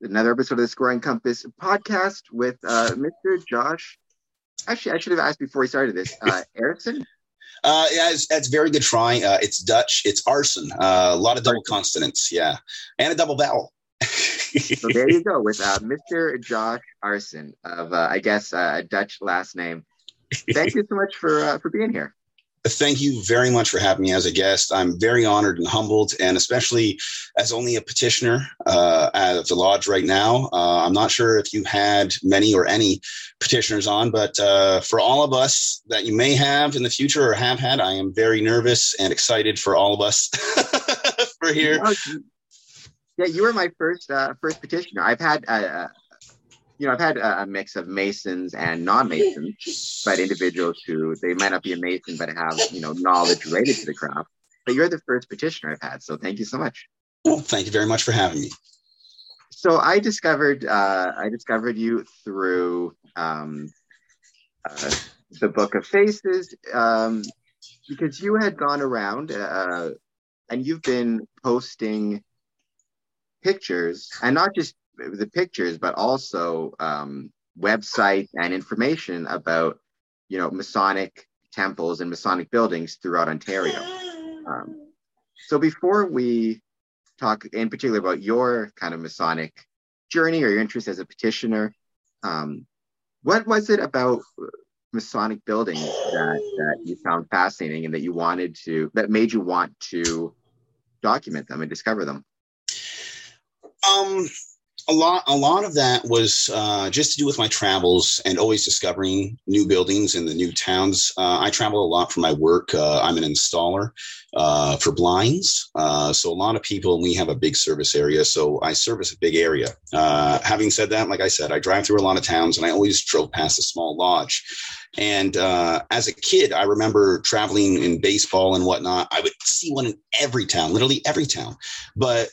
another episode of the Square and Compass podcast with uh, Mr. Josh. Actually, I should have asked before we started this. Uh, Arison? Uh, yeah, it's, that's very good trying. Uh, it's Dutch. It's Aarssen. Uh, a lot of double consonants. Yeah, and a double vowel. so there you go with uh, Mr. Josh Aarssen of, uh, I guess, uh, a Dutch last name. Thank you so much for uh, for being here. Thank you very much for having me as a guest. I'm very honored and humbled, and especially as only a petitioner uh, at the lodge right now. Uh, I'm not sure if you had many or any petitioners on, but uh, for all of us that you may have in the future or have had, I am very nervous and excited for all of us for here. Yeah, you were my first uh, first petitioner. I've had uh you know, I've had a, a mix of Masons and non-Masons, but individuals who they might not be a Mason but have you know knowledge related to the craft. But you're the first petitioner I've had, so thank you so much. Well, thank you very much for having me. So I discovered uh, I discovered you through um, uh, the Book of Faces um, because you had gone around uh, and you've been posting pictures and not just the pictures, but also um, and information about you know Masonic temples and Masonic buildings throughout Ontario. Um, so before we talk in particular about your kind of Masonic journey or your interest as a petitioner, um, what was it about Masonic buildings that, that you found fascinating and that you wanted to that made you want to document them and discover them? Um, a lot a lot of that was uh, just to do with my travels and always discovering new buildings in the new towns. Uh, i travel a lot for my work. Uh, i'm an installer uh, for blinds. Uh, so a lot of people we have a big service area so i service a big area. Uh, having said that like i said i drive through a lot of towns and i always drove past a small lodge. And as a kid i remember traveling in baseball and whatnot. I would see one in every town literally every town. But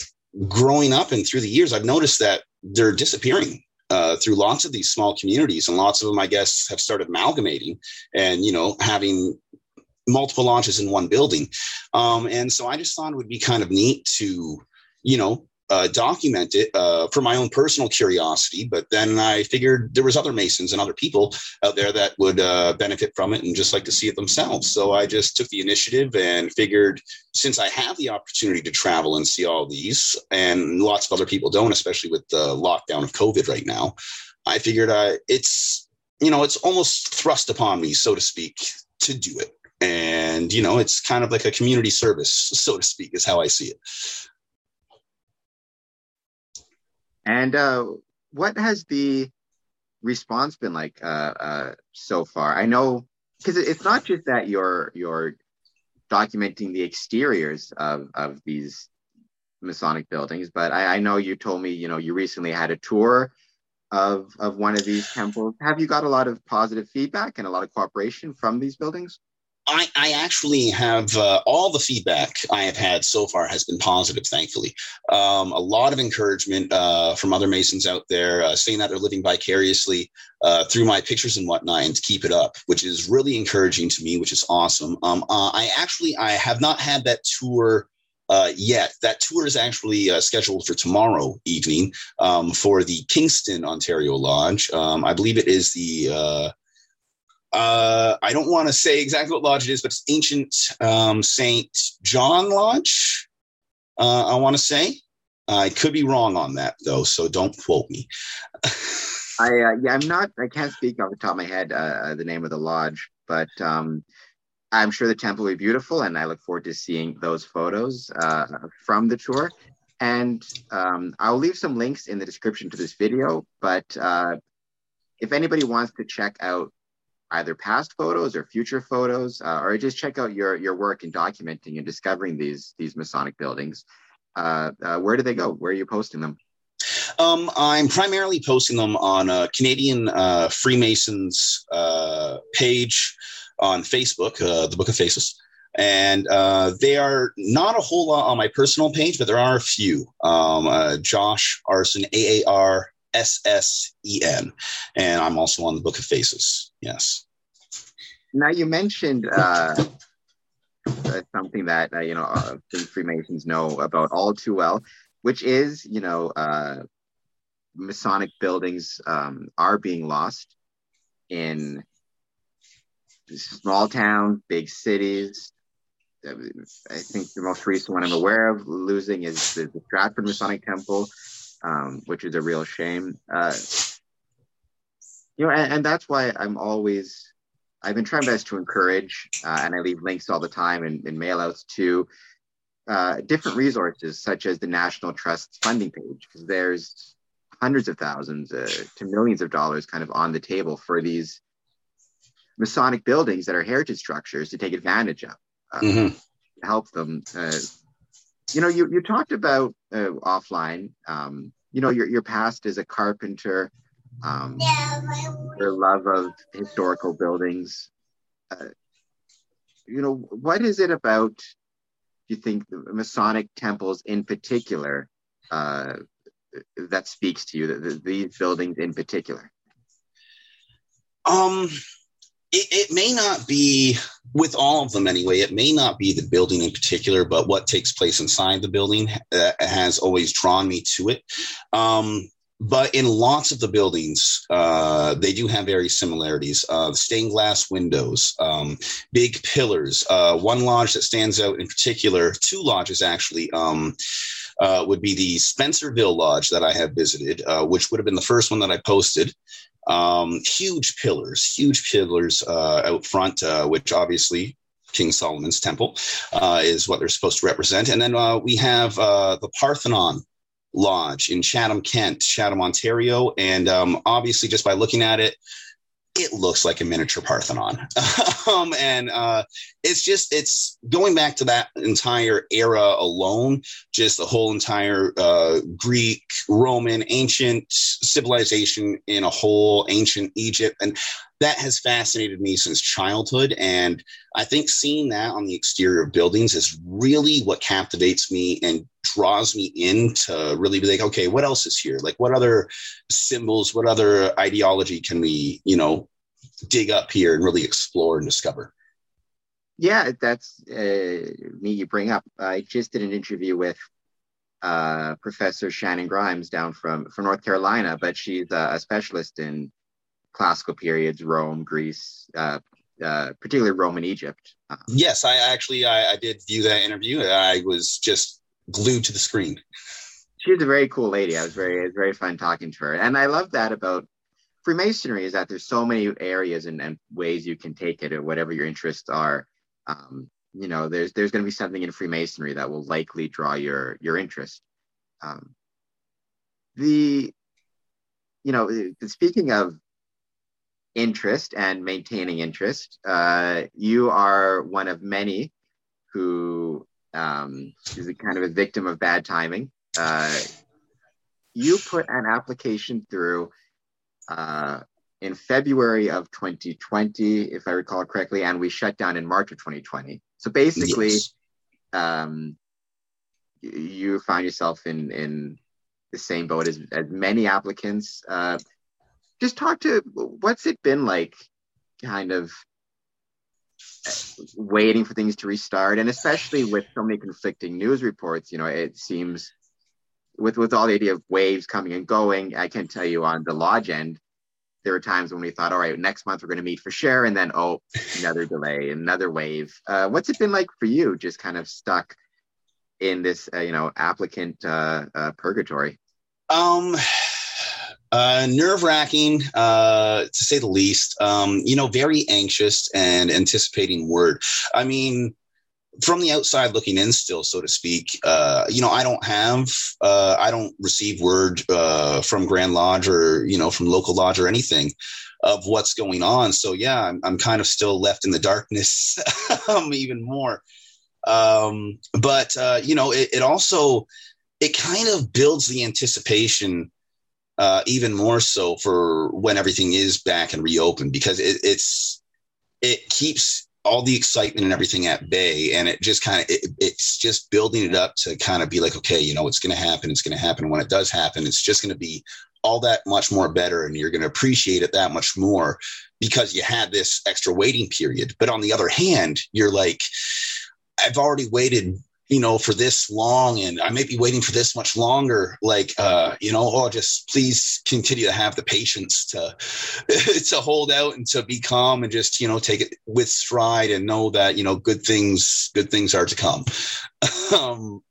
growing up and through the years, I've noticed that they're disappearing uh, through lots of these small communities, and lots of them, I guess, have started amalgamating and you know having multiple launches in one building. Um, and so I just thought it would be kind of neat to you know uh, document it uh, for my own personal curiosity. But then I figured there was other Masons and other people out there that would uh, benefit from it and just like to see it themselves. So I just took the initiative and figured since I have the opportunity to travel and see all these, and lots of other people don't, especially with the lockdown of COVID right now, I figured uh, it's you know it's almost thrust upon me, so to speak, to do it. And you know, it's kind of like a community service, so to speak, is how I see it. And uh, what has the response been like uh, uh, so far? I know because it's not just that you're you're documenting the exteriors of of these Masonic buildings, but I, I know you told me you know you recently had a tour of of one of these temples. Have you got a lot of positive feedback and a lot of cooperation from these buildings? I, I actually have uh, all the feedback I have had so far has been positive, thankfully. Um, a lot of encouragement uh, from other Masons out there uh, saying that they're living vicariously uh, through my pictures and whatnot and to keep it up, which is really encouraging to me, which is awesome. Um, uh, I actually I have not had that tour uh, yet. That tour is actually uh, scheduled for tomorrow evening um, for the Kingston, Ontario Lodge. Um, I believe it is the uh, uh, I don't want to say exactly what lodge it is, but it's ancient um, Saint John Lodge. Uh, I want to say. I could be wrong on that though, so don't quote me. I uh, yeah, I'm not. I can't speak off the top of my head uh, uh, the name of the lodge, but um, I'm sure the temple will be beautiful, and I look forward to seeing those photos uh, from the tour. And um, I'll leave some links in the description to this video. But uh, if anybody wants to check out either past photos or future photos, uh, or just check out your your work in documenting and discovering these these Masonic buildings, uh, uh, where do they go? Where are you posting them? Um, I'm primarily posting them on a Canadian uh, Freemasons uh, page on Facebook, uh, the Book of Faces. And they are not a whole lot on my personal page, but there are a few. Um, Josh Aarssen, A A R S S E N. And I'm also on the Book of Faces. Yes. Now you mentioned uh, uh, something that uh, you know uh, Freemasons know about all too well, which is you know uh, Masonic buildings um, are being lost in small towns, big cities. I think the most recent one I'm aware of losing is the, the Stratford Masonic Temple, um, which is a real shame. Uh, you know, and, and, that's why I'm always, I've been trying best to encourage, uh, and I leave links all the time and, and mail outs to uh, different resources, such as the National Trust's funding page, because there's hundreds of thousands uh, to millions of dollars kind of on the table for these Masonic buildings that are heritage structures to take advantage of, uh, mm-hmm. help them. Uh, you know, you, you talked about uh, offline, um, you know, your, your past as a carpenter, um, your love of historical buildings. Uh, you know, what is it about, do you think, the Masonic temples in particular uh, that speaks to you, the, the, these buildings in particular? Um, it, it may not be with all of them anyway it may not be the building in particular but what takes place inside the building uh, has always drawn me to it um, but in lots of the buildings, uh, they do have very similarities. Uh, stained glass windows, um, big pillars. Uh, one lodge that stands out in particular, two lodges actually, um, uh, would be the Spencerville Lodge that I have visited, uh, which would have been the first one that I posted. Um, huge pillars, huge pillars uh, out front, which obviously King Solomon's temple is what they're supposed to represent. And then we have the Parthenon Lodge in Chatham, Kent, Chatham, Ontario. And um, obviously, just by looking at it, it looks like a miniature Parthenon. um, and uh, it's just, it's going back to that entire era alone, just the whole entire uh, Greek, Roman, ancient civilization in a whole, ancient Egypt. And that has fascinated me since childhood. And I think seeing that on the exterior of buildings is really what captivates me and draws me in to really be like, okay, what else is here? Like, what other symbols, what other ideology can we, you know, dig up here and really explore and discover? Yeah, that's uh, me. You bring up. I just did an interview with uh, Professor Shannon Grimes down from from North Carolina, but she's a specialist in classical periods, Rome, Greece, uh, uh, particularly Rome and Egypt. Um, yes, I actually I, I, did view that interview. I was just glued to the screen. She's a very cool lady. I was very it was very fun talking to her, and I love that about Freemasonry is that there's so many areas and, and ways you can take it, or whatever your interests are. Um, you know, there's there's going to be something in Freemasonry that will likely draw your your interest. Um, the you know, speaking of interest and maintaining interest. Uh, you are one of many who um, is a kind of a victim of bad timing. Uh, you put an application through uh, in February of 2020, if I recall correctly, and we shut down in March of 2020. So basically, yes. um, you find yourself in in the same boat as, as many applicants. Uh, just talk to what's it been like kind of waiting for things to restart? And especially with so many conflicting news reports you know it seems with with all the idea of waves coming and going i can tell you on the lodge end there were times when we thought all right next month we're going to meet for sure and then oh another delay another wave. Uh, what's it been like for you just kind of stuck in this uh, you know applicant uh, uh purgatory? Um uh, nerve wracking, uh, to say the least. Um, you know, very anxious and anticipating word. I mean, from the outside looking in, still, so to speak. Uh, you know, I don't have, uh, I don't receive word uh, from Grand Lodge or you know from local lodge or anything of what's going on. So yeah, I'm, I'm kind of still left in the darkness, um, even more. Um, but uh, you know, it, it also it kind of builds the anticipation uh, even more so for when everything is back and reopened because it, it's it keeps all the excitement and everything at bay. And it just kind of it, it's just building it up to kind of be like okay you know it's going to happen it's going to happen. When it does happen it's just going to be all that much more better and you're going to appreciate it that much more because you had this extra waiting period. But on the other hand you're like i've already waited you know, for this long and I may be waiting for this much longer. Like, uh, you know, oh, just please continue to have the patience to, to hold out and to be calm and just, you know, take it with stride and know that, you know, good things, good things are to come. um,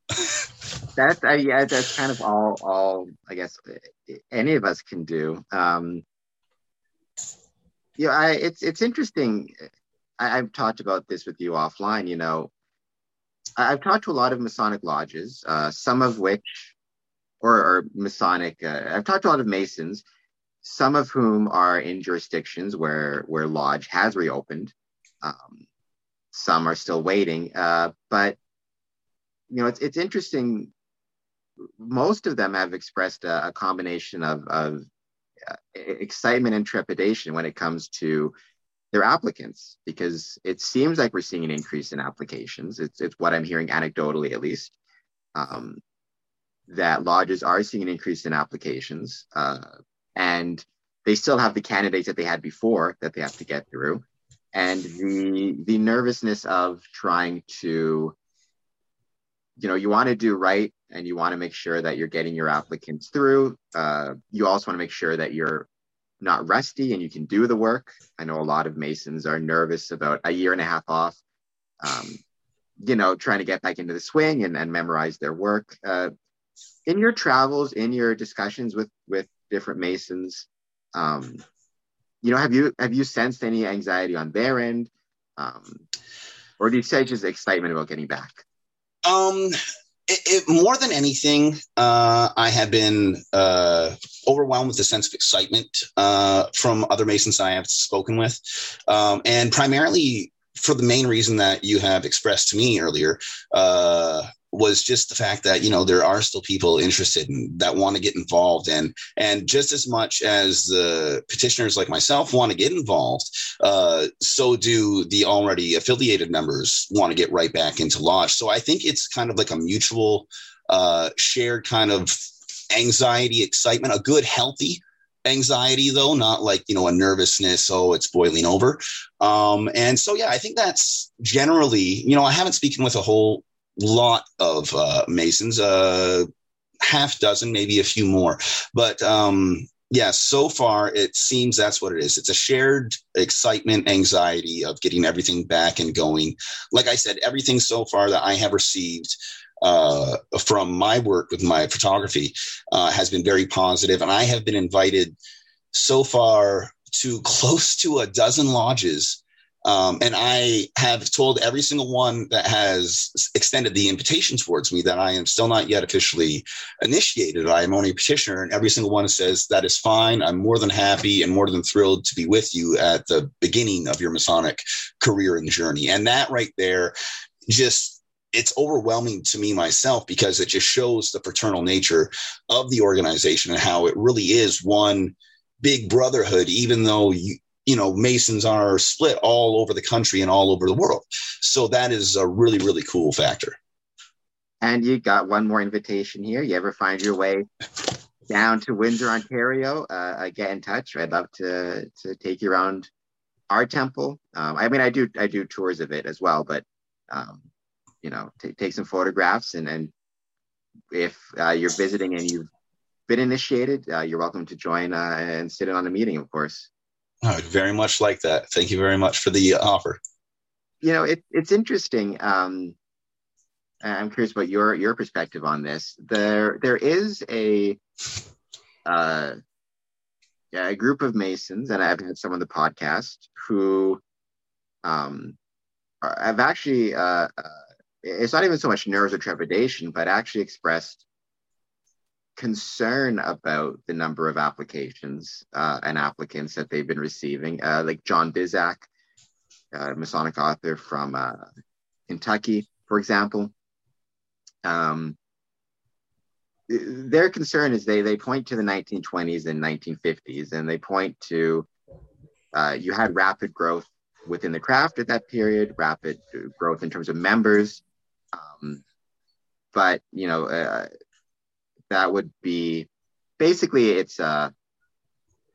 that's, uh, yeah, that's kind of all, all, I guess any of us can do. Um, yeah, I, it's, it's interesting. I, I've talked about this with you offline, you know, I've talked to a lot of Masonic lodges, uh, some of which, or, or Masonic, uh, I've talked to a lot of Masons, some of whom are in jurisdictions where where lodge has reopened. Um, some are still waiting, uh, but you know it's it's interesting. Most of them have expressed a, a combination of, of uh, excitement and trepidation when it comes to their applicants because it seems like we're seeing an increase in applications. It's, it's what I'm hearing anecdotally, at least, um, that lodges are seeing an increase in applications. Uh, and they still have the candidates that they had before that they have to get through. And the, the nervousness of trying to, you know, you want to do right and you want to make sure that you're getting your applicants through. Uh, you also want to make sure that you're not rusty and you can do the work. I know a lot of Masons are nervous about a year and a half off, um, you know, trying to get back into the swing and, and memorize their work. Uh, in your travels, in your discussions with with different Masons, um, you know, have you have you sensed any anxiety on their end, um, or do you say just excitement about getting back? Um, it, it, more than anything, uh, I have been uh, overwhelmed with a sense of excitement uh, from other Masons I have spoken with, um, and primarily for the main reason that you have expressed to me earlier uh, was just the fact that you know there are still people interested in, that want to get involved and and just as much as the petitioners like myself want to get involved uh, so do the already affiliated members want to get right back into lodge. So i think it's kind of like a mutual uh, shared kind of anxiety excitement a good healthy anxiety though not like you know a nervousness oh it's boiling over. Um and so yeah i think that's generally you know i haven't spoken with a whole lot of uh, Masons, uh, half dozen, maybe a few more. But um, yeah, so far it seems that's what it is. It's a shared excitement, anxiety of getting everything back and going. Like I said, everything so far that I have received uh, from my work with my photography uh, has been very positive, and I have been invited so far to close to a dozen lodges um, and I have told every single one that has extended the invitation towards me that I am still not yet officially initiated. I am only a petitioner, and every single one says that is fine. I'm more than happy and more than thrilled to be with you at the beginning of your Masonic career and journey. And that right there just it's overwhelming to me myself because it just shows the fraternal nature of the organization and how it really is one big brotherhood, even though you, you know masons are split all over the country and all over the world. So that is a really really cool factor. And you got one more invitation here. You ever find your way down to windsor ontario? Uh, get in touch. I'd love to to take you around our temple. Um, i mean i do i do tours of it as well but um, you know t- take some photographs and and if uh, you're visiting and you've been initiated uh, you're welcome to join uh, and sit in on a meeting of course I would very much like that. Thank you very much for the offer. You know, it, it's interesting. Um, I'm curious about your your perspective on this. There there is a uh, a group of Masons, and I've had some on the podcast who um, have actually uh, uh, it's not even so much nerves or trepidation, but actually expressed concern about the number of applications uh, and applicants that they've been receiving. Uh, like John Bizzack, uh, Masonic author from uh, Kentucky, for example. Um, their concern is they they point to the 1920s and 1950s, and they point to uh, you had rapid growth within the craft at that period, rapid growth in terms of members. Um, but you know, uh, that would be basically it's uh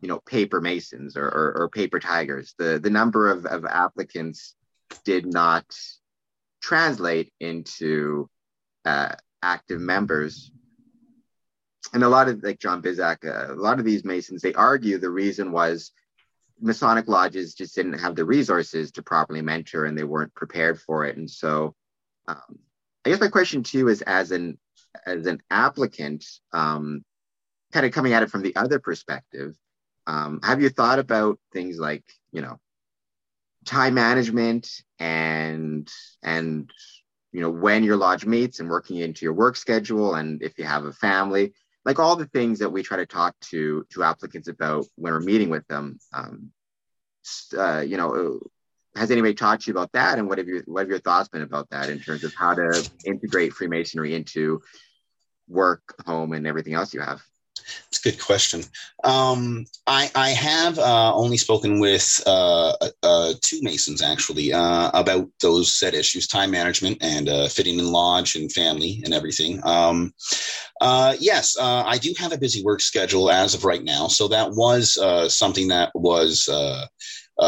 you know paper masons or, or, or paper tigers the the number of, of applicants did not translate into uh, active members. And a lot of like John Bizzack, uh, a lot of these Masons, they argue the reason was Masonic lodges just didn't have the resources to properly mentor and they weren't prepared for it. And so um, I guess my question to you is as an as an applicant, um, kind of coming at it from the other perspective, um, have you thought about things like, you know, time management and and you know when your lodge meets and working into your work schedule and if you have a family like all the things that we try to talk to to applicants about when we're meeting with them um, uh, you know has anybody talked to you about that? And what have your what have your thoughts been about that in terms of how to integrate freemasonry into work home and everything else you have it's a good question. Um, I, I have uh, only spoken with uh, uh, two Masons actually uh, about those set issues, time management and uh, fitting in lodge and family and everything. Um, uh, yes, I do have a busy work schedule as of right now, so that was something that was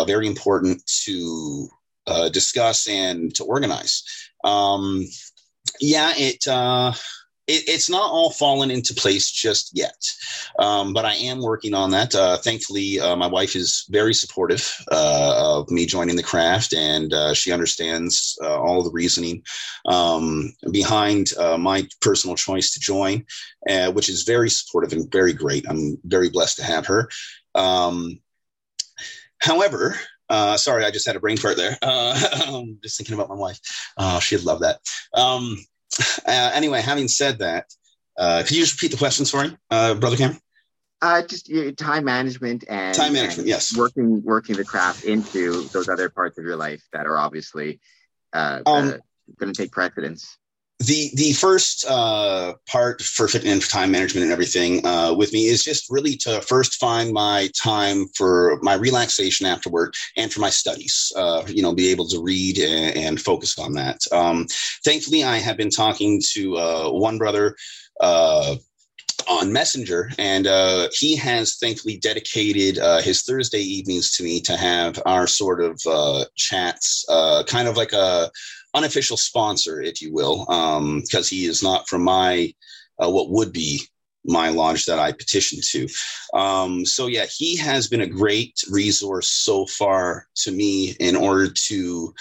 very important to discuss and to organize. Um, yeah, it it, it's not all fallen into place just yet, um, but I am working on that. Uh, thankfully, uh, my wife is very supportive uh, of me joining the craft, and uh, she understands uh, all the reasoning um, behind uh, my personal choice to join, which is very supportive and very great. I'm very blessed to have her. Um, however, uh, sorry, I just had a brain fart there. Uh, just thinking about my wife. Oh, she'd love that. Um, uh, anyway, having said that, uh, could you just repeat the questions for me, uh, Brother Cameron? Uh, just time management and time management, and yes. Working working the craft into those other parts of your life that are obviously uh, um, going to take precedence the the first uh, part for for time management and everything uh, with me is just really to first find my time for my relaxation after work and for my studies. Uh, you know, be able to read and, and focus on that. Um, thankfully, I have been talking to uh, one brother uh, on Messenger, and uh, he has thankfully dedicated uh, his Thursday evenings to me to have our sort of uh, chats, uh, kind of like a unofficial sponsor, if you will, because um, he is not from my uh, what would be my lodge that I petitioned to. Um, so yeah, he has been a great resource so far to me in order to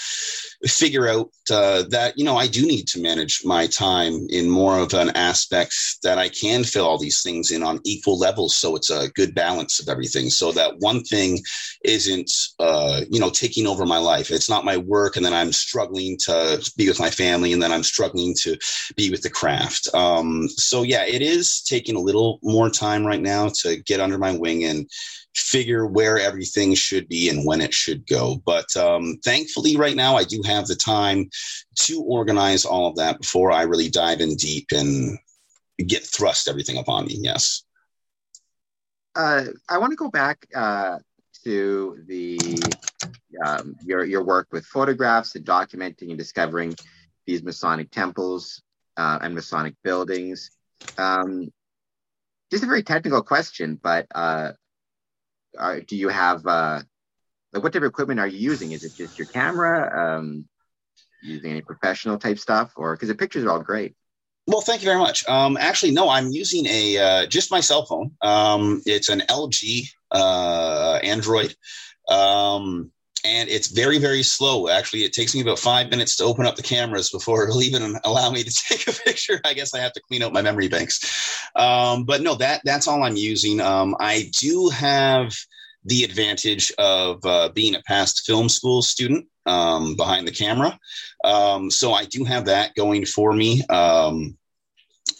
figure out uh, that you know I do need to manage my time in more of an aspect that I can fill all these things in on equal levels, so it's a good balance of everything. So that one thing isn't uh, you know taking over my life. It's not my work, and then I'm struggling to be with my family, and then I'm struggling to be with the craft. Um, so yeah, it is taking a little more time right now to get under my wing and figure where everything should be and when it should go. But um, thankfully, right now, I do have the time to organize all of that before I really dive in deep and get thrust everything upon me. Yes. Uh, I want to go back uh, to the um, your your work with photographs and documenting and discovering these Masonic temples uh, and Masonic buildings. Um, just a very technical question, but uh, are, do you have uh, like what type of equipment are you using? Is it just your camera? Um, using any professional type stuff, or because the pictures are all great. Well, thank you very much. Um, actually, no, I'm using a uh, just my cell phone. Um, it's an LG uh, Android. Um, and it's very very slow. Actually it takes me about five minutes to open up the cameras before it'll even allow me to take a picture. I guess i have to clean out my memory banks. Um, but no that that's all i'm using. Um, i do have the advantage of uh, being a past film school student um, behind the camera. Um, so i do have that going for me. Um,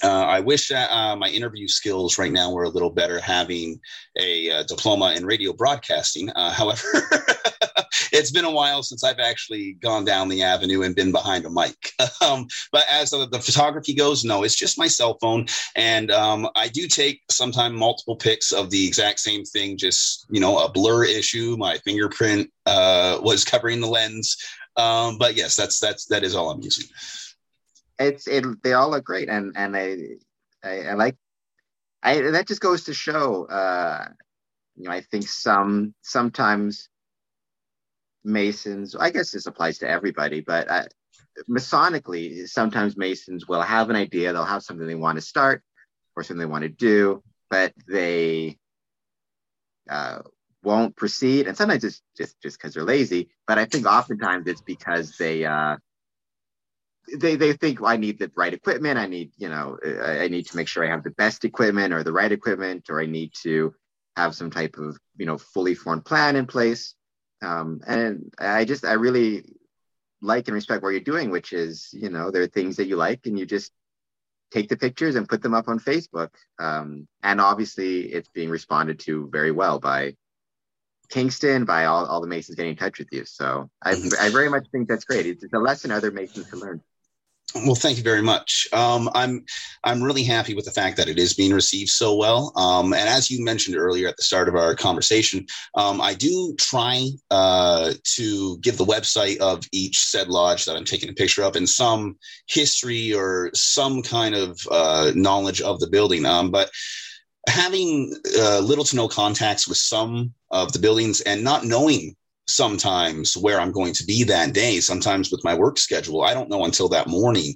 uh, I wish that uh, my interview skills right now were a little better having a uh, diploma in radio broadcasting. Uh, however, it's been a while since I've actually gone down the avenue and been behind a mic. Um, but as the, the, photography goes, no, it's just my cell phone. And um, I do take sometimes multiple pics of the exact same thing, just, you know, a blur issue. My fingerprint uh, was covering the lens. Um, but yes, that's, that's, that is all I'm using it's it they all look great and and I I, I like I that just goes to show uh you know I think some sometimes Masons I guess this applies to everybody but I, Masonically, sometimes Masons will have an idea, they'll have something they want to start or something they want to do, but they uh, won't proceed. And sometimes it's just just because they're lazy, but I think oftentimes it's because they uh, they they think well, I need the right equipment. I need you know I, need to make sure I have the best equipment or the right equipment, or I need to have some type of you know fully formed plan in place. Um, and I just I really like and respect what you're doing, which is you know there are things that you like and you just take the pictures and put them up on Facebook. Um, and obviously, it's being responded to very well by Kingston, by all, all the Masons getting in touch with you. So I. I very much think that's great. It's, it's a lesson other Masons can learn. Well, thank you very much. Um, I'm I'm really happy with the fact that it is being received so well. Um, and as you mentioned earlier at the start of our conversation, um, I do try uh, to give the website of each said lodge that I'm taking a picture of and some history or some kind of uh, knowledge of the building. Um, but having uh, little to no contacts with some of the buildings and not knowing sometimes where I'm going to be that day. Sometimes with my work schedule, I don't know until that morning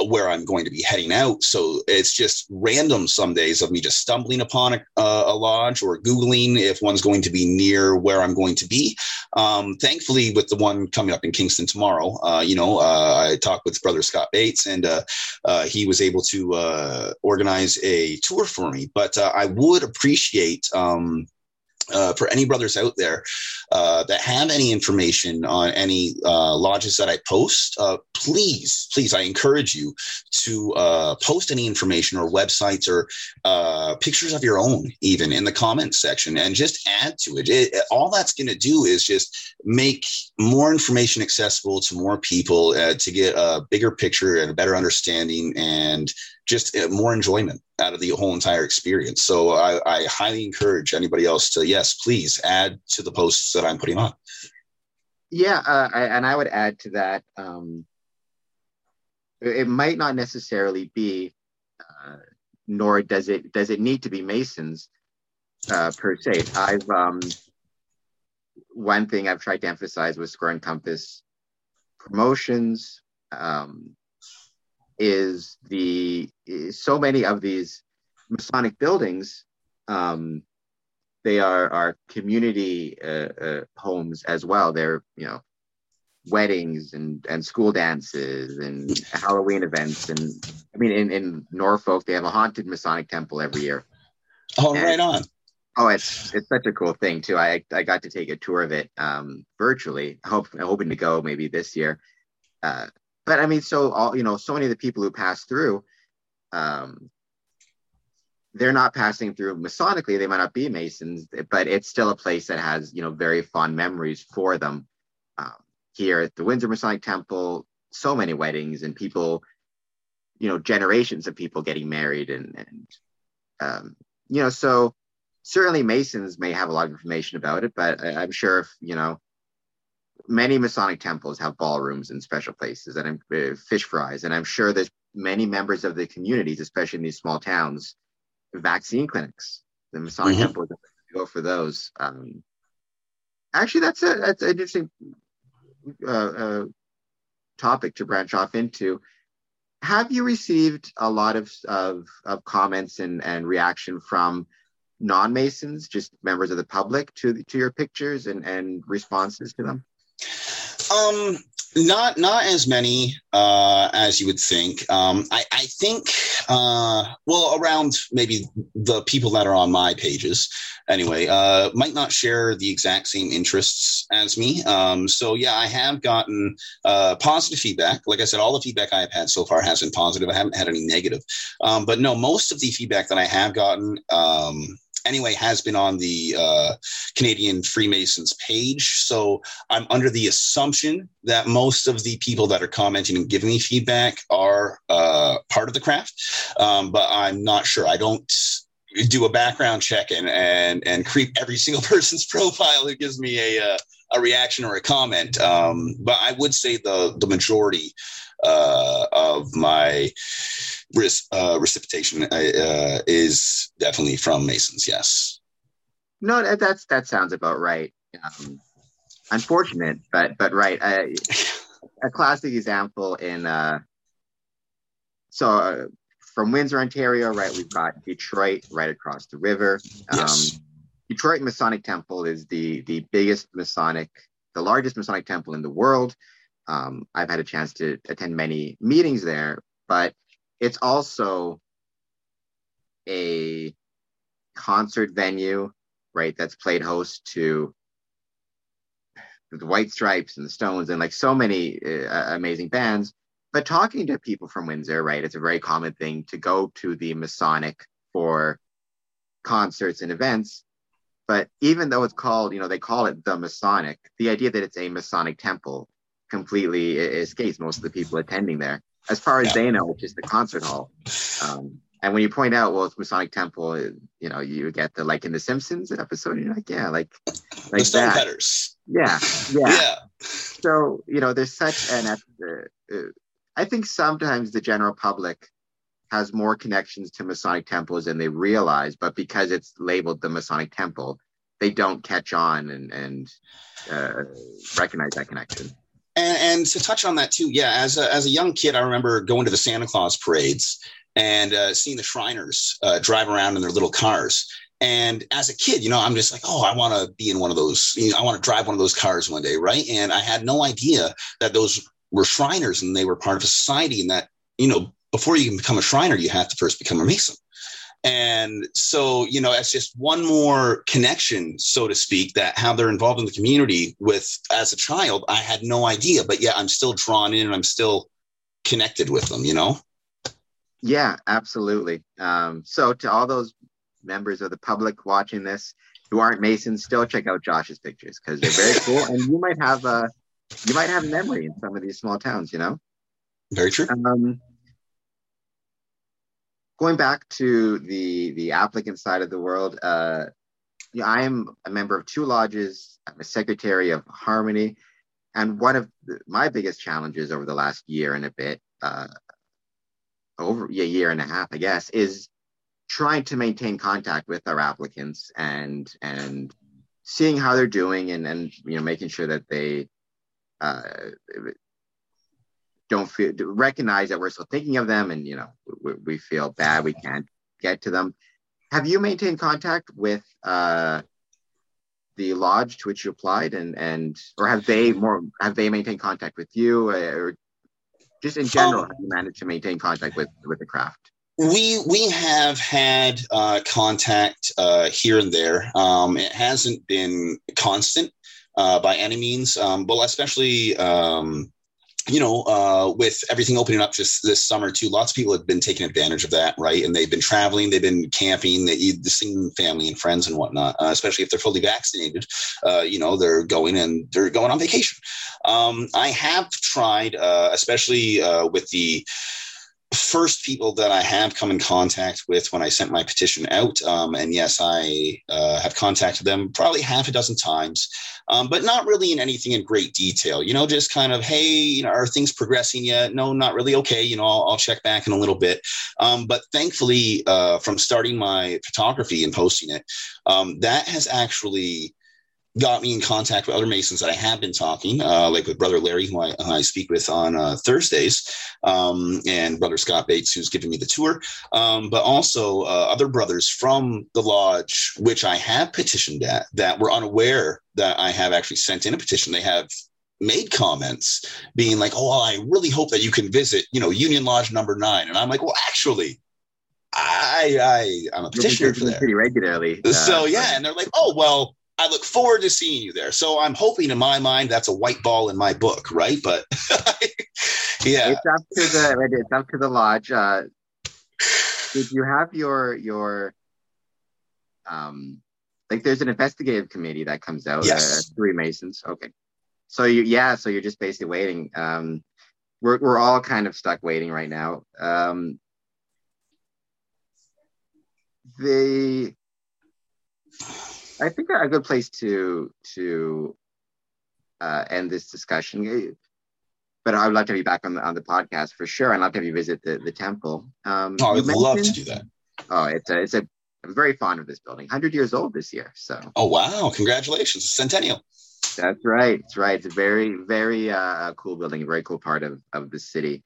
uh, where I'm going to be heading out. So it's just random some days of me just stumbling upon a, a lodge or Googling if one's going to be near where I'm going to be. Um, thankfully, with the one coming up in Kingston tomorrow, uh, you know, uh, I talked with Brother Scott Bates and uh, uh he was able to organize a tour for me. But I would appreciate. Um, uh, for any brothers out there uh, that have any information on any uh, lodges that I post, uh, please, please, I encourage you to uh, post any information or websites or uh, pictures of your own, even in the comments section, and just add to it. it all that's going to do is just make more information accessible to more people to get a bigger picture and a better understanding and just uh, more enjoyment out of the whole entire experience. So I, I, highly encourage anybody else to yes, please add to the posts that I'm putting on. Yeah, uh, I, and I would add to that. Um, it might not necessarily be, uh, nor does it does it need to be Masons uh, per se. I've um, one thing I've tried to emphasize with Square and Compass promotions. Um, is the so many of these Masonic buildings, um, they are are community uh, uh, homes as well. They're you know weddings and and school dances and Halloween events and I mean in in Norfolk they have a haunted Masonic temple every year. Oh, and, right on. Oh, it's it's such a cool thing too. I I got to take a tour of it um, virtually. Hope hoping to go maybe this year. Uh, but I mean, so all you know, so many of the people who pass through, um, they're not passing through Masonically. They might not be Masons, but it's still a place that has you know very fond memories for them. Um, here at the Windsor Masonic Temple, so many weddings and people, you know, generations of people getting married and and um, you know, so certainly Masons may have a lot of information about it, but I, I'm sure if you know many Masonic temples have ballrooms and special places and uh, fish fries. And I'm sure there's many members of the communities, especially in these small towns, vaccine clinics. The Masonic mm-hmm. temples go for those. Um, actually, that's a that's an interesting uh, uh, topic to branch off into. Have you received a lot of of, of comments and, and reaction from non Masons, just members of the public, to to your pictures and and responses to them? Um, not not as many uh, as you would think. Um, I, I think uh, well around maybe the people that are on my pages anyway uh, might not share the exact same interests as me. Um, so yeah, I have gotten uh, positive feedback. Like I said, all the feedback I have had so far has been positive. I haven't had any negative. Um, but no, most of the feedback that I have gotten um, anyway has been on the uh, Canadian Freemasons page. So I'm under the assumption that most of the people that are commenting and giving me feedback are uh, part of the craft, um, but I'm not sure. I don't do a background check and and and creep every single person's profile who gives me a uh, a reaction or a comment. Um, but I would say the the majority uh, of my uh, reciprocation uh, is definitely from Masons. Yes. No, that's that sounds about right. Um, unfortunate, but but right. I a classic example in uh, so uh, from Windsor, Ontario, right? We've got Detroit right across the river. Yes. Um, Detroit Masonic Temple is the the biggest Masonic, the largest Masonic temple in the world. Um, I've had a chance to attend many meetings there, but it's also a concert venue, right? That's played host to the White Stripes and the Stones and like so many uh, amazing bands. But talking to people from Windsor, right, it's a very common thing to go to the Masonic for concerts and events. But even though it's called, you know, they call it the Masonic, the idea that it's a Masonic temple completely escapes most of the people attending there. As far as Yeah. they know, it's just the concert hall. Um, and when you point out, well, it's Masonic Temple, you know, you get the like in the Simpsons episode, you're like, yeah, like the like stone that. cutters. Yeah, yeah. Yeah. So you know, there's such an. Uh, uh, I think sometimes the general public has more connections to Masonic temples than they realize, but because it's labeled the Masonic Temple, they don't catch on and and uh, recognize that connection. And, and to touch on that too, yeah, as a, as a young kid, I remember going to the Santa Claus parades and uh, seeing the Shriners uh, drive around in their little cars. And as a kid, you know, I'm just like, oh, I want to be in one of those. You know, I want to drive one of those cars one day, right? And I had no idea that those were Shriners and they were part of a society, and that you know, before you can become a Shriner, you have to first become a Mason. And so, you know, it's just one more connection, so to speak, that how they're involved in the community with as a child, I had no idea, but yet I'm still drawn in and I'm still connected with them, you know? Yeah, absolutely. Um, so to all those members of the public watching this who aren't Masons, still check out Josh's pictures because they're very cool, and you might have a you might have memory in some of these small towns. You know. Very true. Um, going back to the the applicant side of the world, uh, yeah, I am a member of two lodges. I'm a secretary of Harmony, and one of the, my biggest challenges over the last year and a bit, uh, over a year and a half, I guess, is trying to maintain contact with our applicants and and seeing how they're doing and and you know making sure that they uh, don't feel recognize that we're still thinking of them and you know we, we feel bad we can't get to them have you maintained contact with uh the lodge to which you applied and and or have they more have they maintained contact with you uh, or just in general Um, have you managed to maintain contact with with the craft We we have had uh, contact uh, here and there. Um, it hasn't been constant uh, by any means, um, but especially um, you know uh, with everything opening up just this summer too. Lots of people have been taking advantage of that, right? And they've been traveling, they've been camping, they they've seen family and friends and whatnot. Uh, especially if they're fully vaccinated, uh, you know they're going and they're going on vacation. Um, I have tried, uh, especially uh, with the first people that I have come in contact with when I sent my petition out. Um, and yes, I uh, have contacted them probably half a dozen times, um, but not really in anything in great detail. You know, just kind of, hey, you know, are things progressing yet? No, not really. Okay, you know, I'll, I'll check back in a little bit. Um, but thankfully, uh, from starting my photography and posting it, um, that has actually got me in contact with other Masons that I have been talking, uh, like with Brother Larry, who I, I speak with on uh, Thursdays, um, and Brother Scott Bates, who's giving me the tour, um, but also uh, other brothers from the lodge, which I have petitioned at, that were unaware that I have actually sent in a petition. They have made comments being like, oh, I really hope that you can visit, you know, Union Lodge number nine. And I'm like, well, actually, I, I, I'm a petitioner for there. pretty regularly uh, So yeah, and they're like, oh well, I look forward to seeing you there. So I'm hoping in my mind that's a white ball in my book, right? But yeah, it's up to the it's up to the lodge. Uh, did you have your your um like there's an investigative committee that comes out? Yes. Uh, three Masons. Okay. So you yeah, so you're just basically waiting. Um, we're we're all kind of stuck waiting right now. Um, the I think a good place to to uh, end this discussion. But I would love to have you back on the on the podcast for sure. I'd love to have you visit the, the temple. Um, oh, I'd love to do that. Oh, it's a it's a I'm very fond of this building. 100 years old this year. So. Oh wow! Congratulations, centennial. That's right. That's right. It's a very, very uh, cool building, a very cool part of, of the city.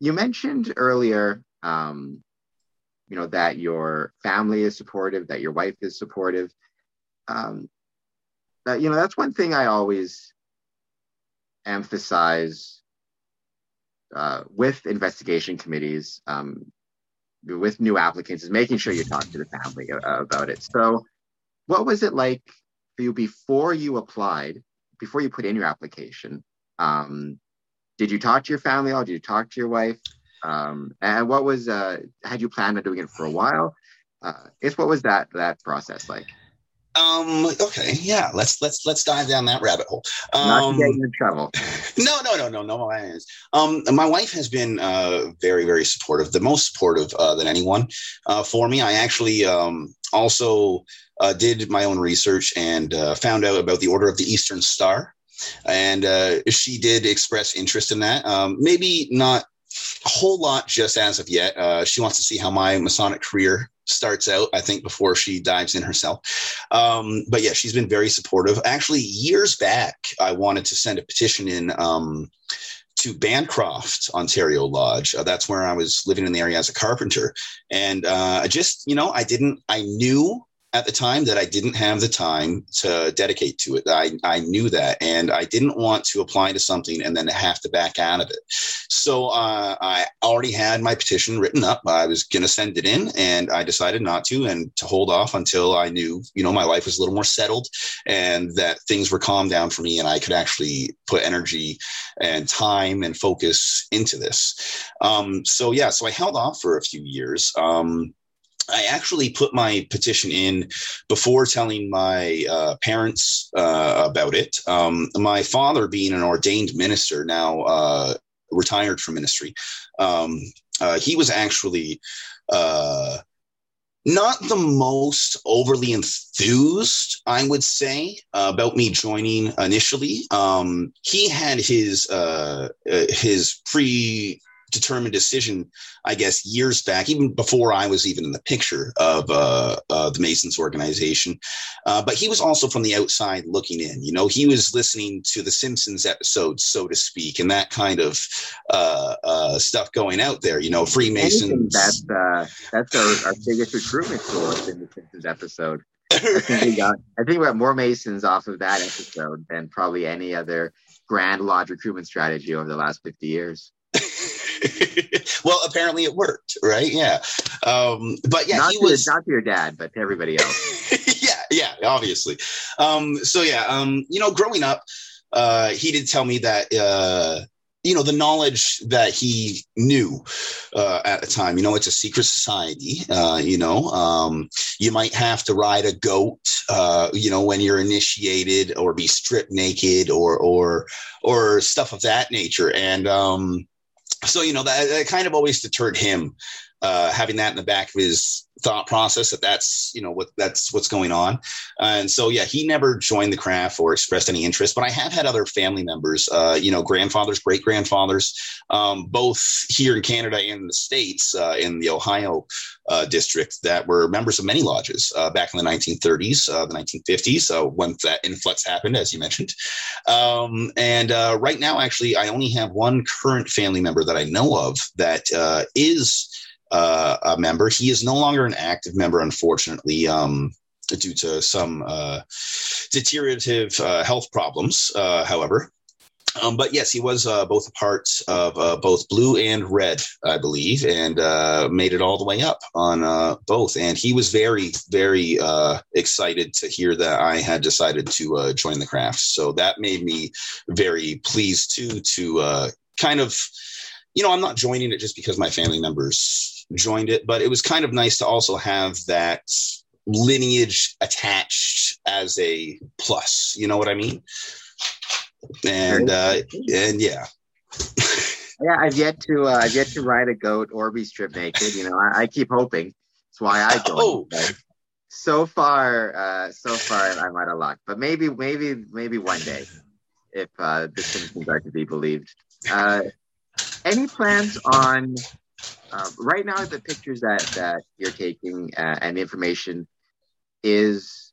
You mentioned earlier, um, you know, that your family is supportive, that your wife is supportive. Um, that, you know, that's one thing I always emphasize uh, with investigation committees, um, with new applicants, is making sure you talk to the family about it. So, what was it like for you before you applied, before you put in your application? Um, did you talk to your family? Did you talk to your wife? Um, and what was uh, had you planned on doing it for a while? Uh, guess what was that that process like? Um. Okay. Yeah. Let's let's let's dive down that rabbit hole. Um, Not to get you in trouble. no, no, no, no, no. my. Um, my wife has been uh, very, very supportive. The most supportive uh, than anyone uh, for me. I actually um, also uh, did my own research and uh, found out about the Order of the Eastern Star, and uh, she did express interest in that. Um, maybe not a whole lot just as of yet. Uh, she wants to see how my Masonic career starts out, I think, before she dives in herself. Um, but yeah, she's been very supportive. Actually, years back, I wanted to send a petition in um, to Bancroft, Ontario Lodge. Uh, that's where I was living in the area as a carpenter. And uh, I just, you know, I didn't, I knew at the time that I didn't have the time to dedicate to it. I, I knew that. And I didn't want to apply to something and then have to back out of it. So uh, I already had my petition written up. I was going to send it in and I decided not to and to hold off until I knew, you know, my life was a little more settled and that things were calmed down for me and I could actually put energy and time and focus into this. Um, so, yeah, so I held off for a few years. Um, I actually put my petition in before telling my uh, parents uh, about it. Um, my father, being an ordained minister, now uh, retired from ministry, um, uh, he was actually uh, not the most overly enthused, I would say, uh, about me joining initially. Um, he had his uh, uh, his pre determined decision, I guess, years back, even before I was even in the picture of uh, uh, the Masons organization. Uh, but he was also from the outside looking in. You know, he was listening to the Simpsons episodes, so to speak, and that kind of uh, uh, stuff going out there. You know, Freemasons. That's uh, that's our, our biggest recruitment tool in the Simpsons episode. I think we got I think we got more Masons off of that episode than probably any other Grand Lodge recruitment strategy over the last 50 years. well, apparently it worked, right? Yeah. Um, but yeah, not, he to, was. not to your dad, but to everybody else. yeah, yeah, obviously. Um, so yeah, um, you know, growing up, uh, he did tell me that uh, you know the knowledge that he knew uh, at the time. You know, it's a secret society. Uh, you know, um, you might have to ride a goat. Uh, you know, when you're initiated, or be stripped naked, or or or stuff of that nature. And um, so you know that, that kind of always deterred him uh, having that in the back of his thought process that that's you know what that's what's going on. And so yeah he never joined the craft or expressed any interest but i have had other family members uh, you know grandfathers great grandfathers um, both here in canada and in the states uh, in the ohio uh, district that were members of many lodges uh, back in the 1930s uh, the 1950s uh, when that influx happened as you mentioned. Um, and right now actually i only have one current family member that i know of that is uh, a member. He is no longer an active member, unfortunately, um, due to some uh, deteriorative uh, health problems. Uh, however, um, but yes, he was uh, both a part of uh, both blue and red, I believe, and uh, made it all the way up on both. And he was very, very excited to hear that I had decided to join the craft. So that made me very pleased too to kind of, you know, I'm not joining it just because my family members joined it, but it was kind of nice to also have that lineage attached as a plus. You know what I mean? And uh, and yeah. Yeah, I've yet to uh, I've yet to ride a goat or be stripped naked. You know, I, I keep hoping. That's why I joined. Oh. But so far, uh, so far I'm out of luck. But maybe, maybe, maybe one day, if uh, the Simpsons are to be believed. Uh, any plans on uh, right now the pictures that that you're taking uh, and the information is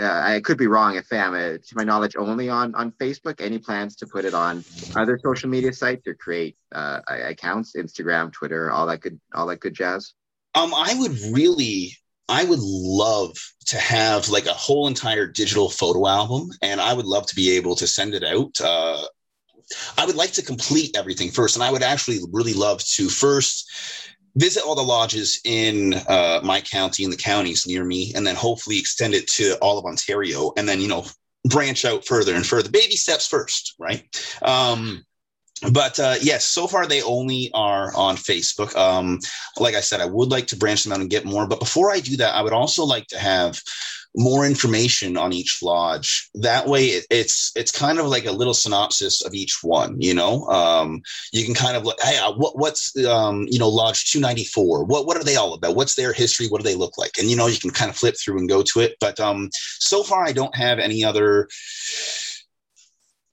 uh, I could be wrong if I am, uh, to my knowledge, only on on Facebook. Any plans to put it on other social media sites or create uh, accounts, Instagram, Twitter, all that good, all that good jazz? Um, I would really, I would love to have like a whole entire digital photo album, and I would love to be able to send it out. Uh, I would like to complete everything first, and I would actually really love to first visit all the lodges in uh, my county and the counties near me, and then hopefully extend it to all of Ontario, and then you know branch out further and further. Baby steps first, right? Um, but uh, yes, so far they only are on Facebook. Um, like I said, I would like to branch them out and get more. But before I do that, I would also like to have more information on each lodge. That way, it, it's it's kind of like a little synopsis of each one. You know, um, you can kind of look. Hey, uh, what what's um, you know lodge two ninety four? What what are they all about? What's their history? What do they look like? And you know, you can kind of flip through and go to it. But um, so far, I don't have any other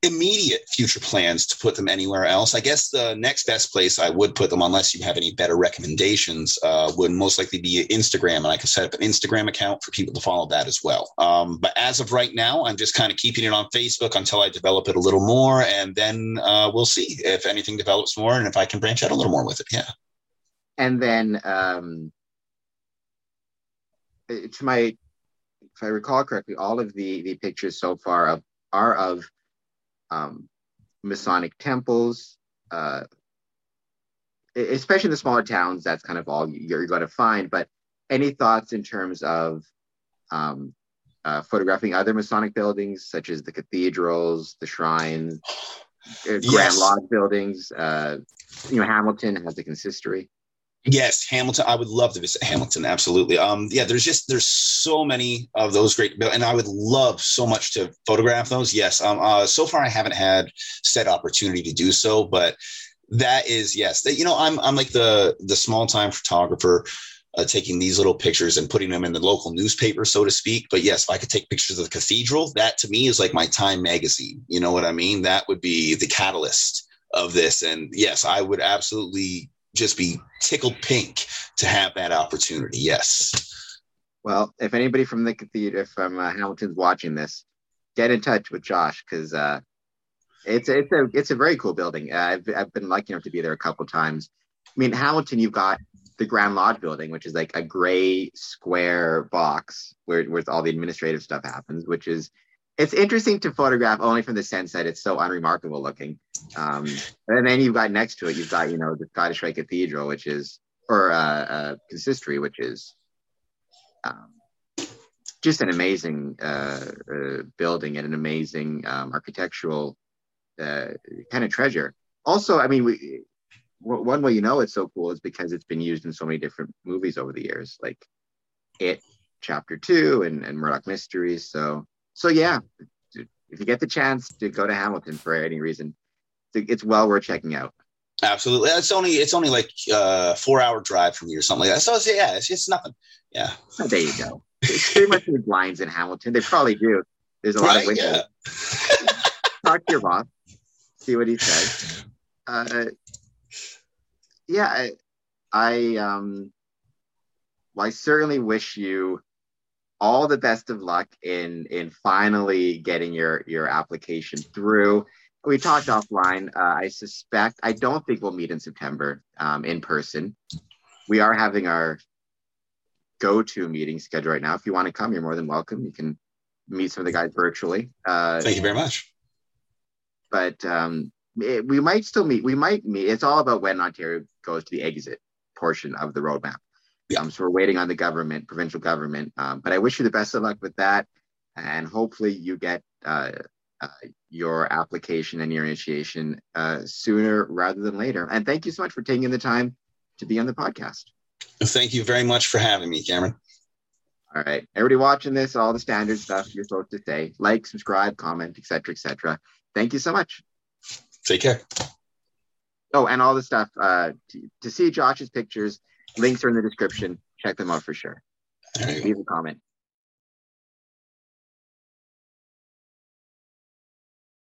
immediate future plans to put them anywhere else. I guess the next best place I would put them, unless you have any better recommendations, uh, would most likely be Instagram, and I could set up an Instagram account for people to follow that as well. Um, but as of right now, I'm just kind of keeping it on Facebook until I develop it a little more, and then uh, we'll see if anything develops more and if I can branch out a little more with it. Yeah. And then, um, to my, if I recall correctly, all of the the pictures so far of are of um, Masonic temples, uh, especially in the smaller towns. That's kind of all you're going to find. But any thoughts in terms of um, uh, photographing other Masonic buildings, such as the cathedrals, the shrines, uh, Grand yes. Lodge buildings? Uh, you know, Hamilton has the consistory. Yes, Hamilton. I would love to visit Hamilton. Absolutely. Um, yeah, there's just there's so many of those great, and I would love so much to photograph those. Yes. Um. Uh, so far, I haven't had set opportunity to do so, but that is yes. That you know, I'm I'm like the the small time photographer. Uh, taking these little pictures and putting them in the local newspaper, so to speak. But yes, if I could take pictures of the cathedral, that to me is like my Time magazine. You know what I mean? That would be the catalyst of this. And yes, I would absolutely just be tickled pink to have that opportunity. Yes. Well, if anybody from the cathedral, from uh, Hamilton's watching this, get in touch with Josh because uh, it's it's a it's a very cool building. Uh, I've I've been lucky enough to be there a couple times. I mean, Hamilton, you've got the Grand Lodge building, which is like a gray square box where where all the administrative stuff happens, which is it's interesting to photograph only from the sense that it's so unremarkable looking. Um, and then you've got next to it, you've got you know the Scottish Rite Cathedral, which is or uh, uh, consistory, which is um, just an amazing uh, uh, building and an amazing um, architectural uh, kind of treasure. Also, I mean, we, one way you know it's so cool is because it's been used in so many different movies over the years, like It Chapter Two and, and Murdoch Mysteries. So so yeah, if you get the chance to go to Hamilton for any reason, it's well worth checking out. Absolutely, it's only it's only like a uh, four hour drive from you or something like that. So it's, yeah, it's, it's nothing. Yeah, oh, there you go. It's pretty much the blinds in Hamilton. They probably do. There's a lot right, of windows. Yeah. Talk to your boss, see what he says. Uh, yeah, I, I um, well, I certainly wish you all the best of luck in in finally getting your your application through. We talked offline. Uh, I suspect I don't think we'll meet in September um, in person. We are having our go-to meeting scheduled right now. If you want to come, you're more than welcome. You can meet some of the guys virtually. Uh, Thank you very much. But um, it, we might still meet. We might meet. It's all about when Ontario goes to the exit portion of the roadmap. Um, so we're waiting on the government, provincial government. Um, but I wish you the best of luck with that, and hopefully you get uh, uh, your application and your initiation uh, sooner rather than later. And thank you so much for taking the time to be on the podcast. Thank you very much for having me, Cameron. All right, everybody watching this, all the standard stuff you're supposed to say: like, subscribe, comment, etc., etc. Thank you so much. Take care. Oh, and all the stuff uh, to, to see Josh's pictures Links are in the description. Check them out for sure. Leave a comment.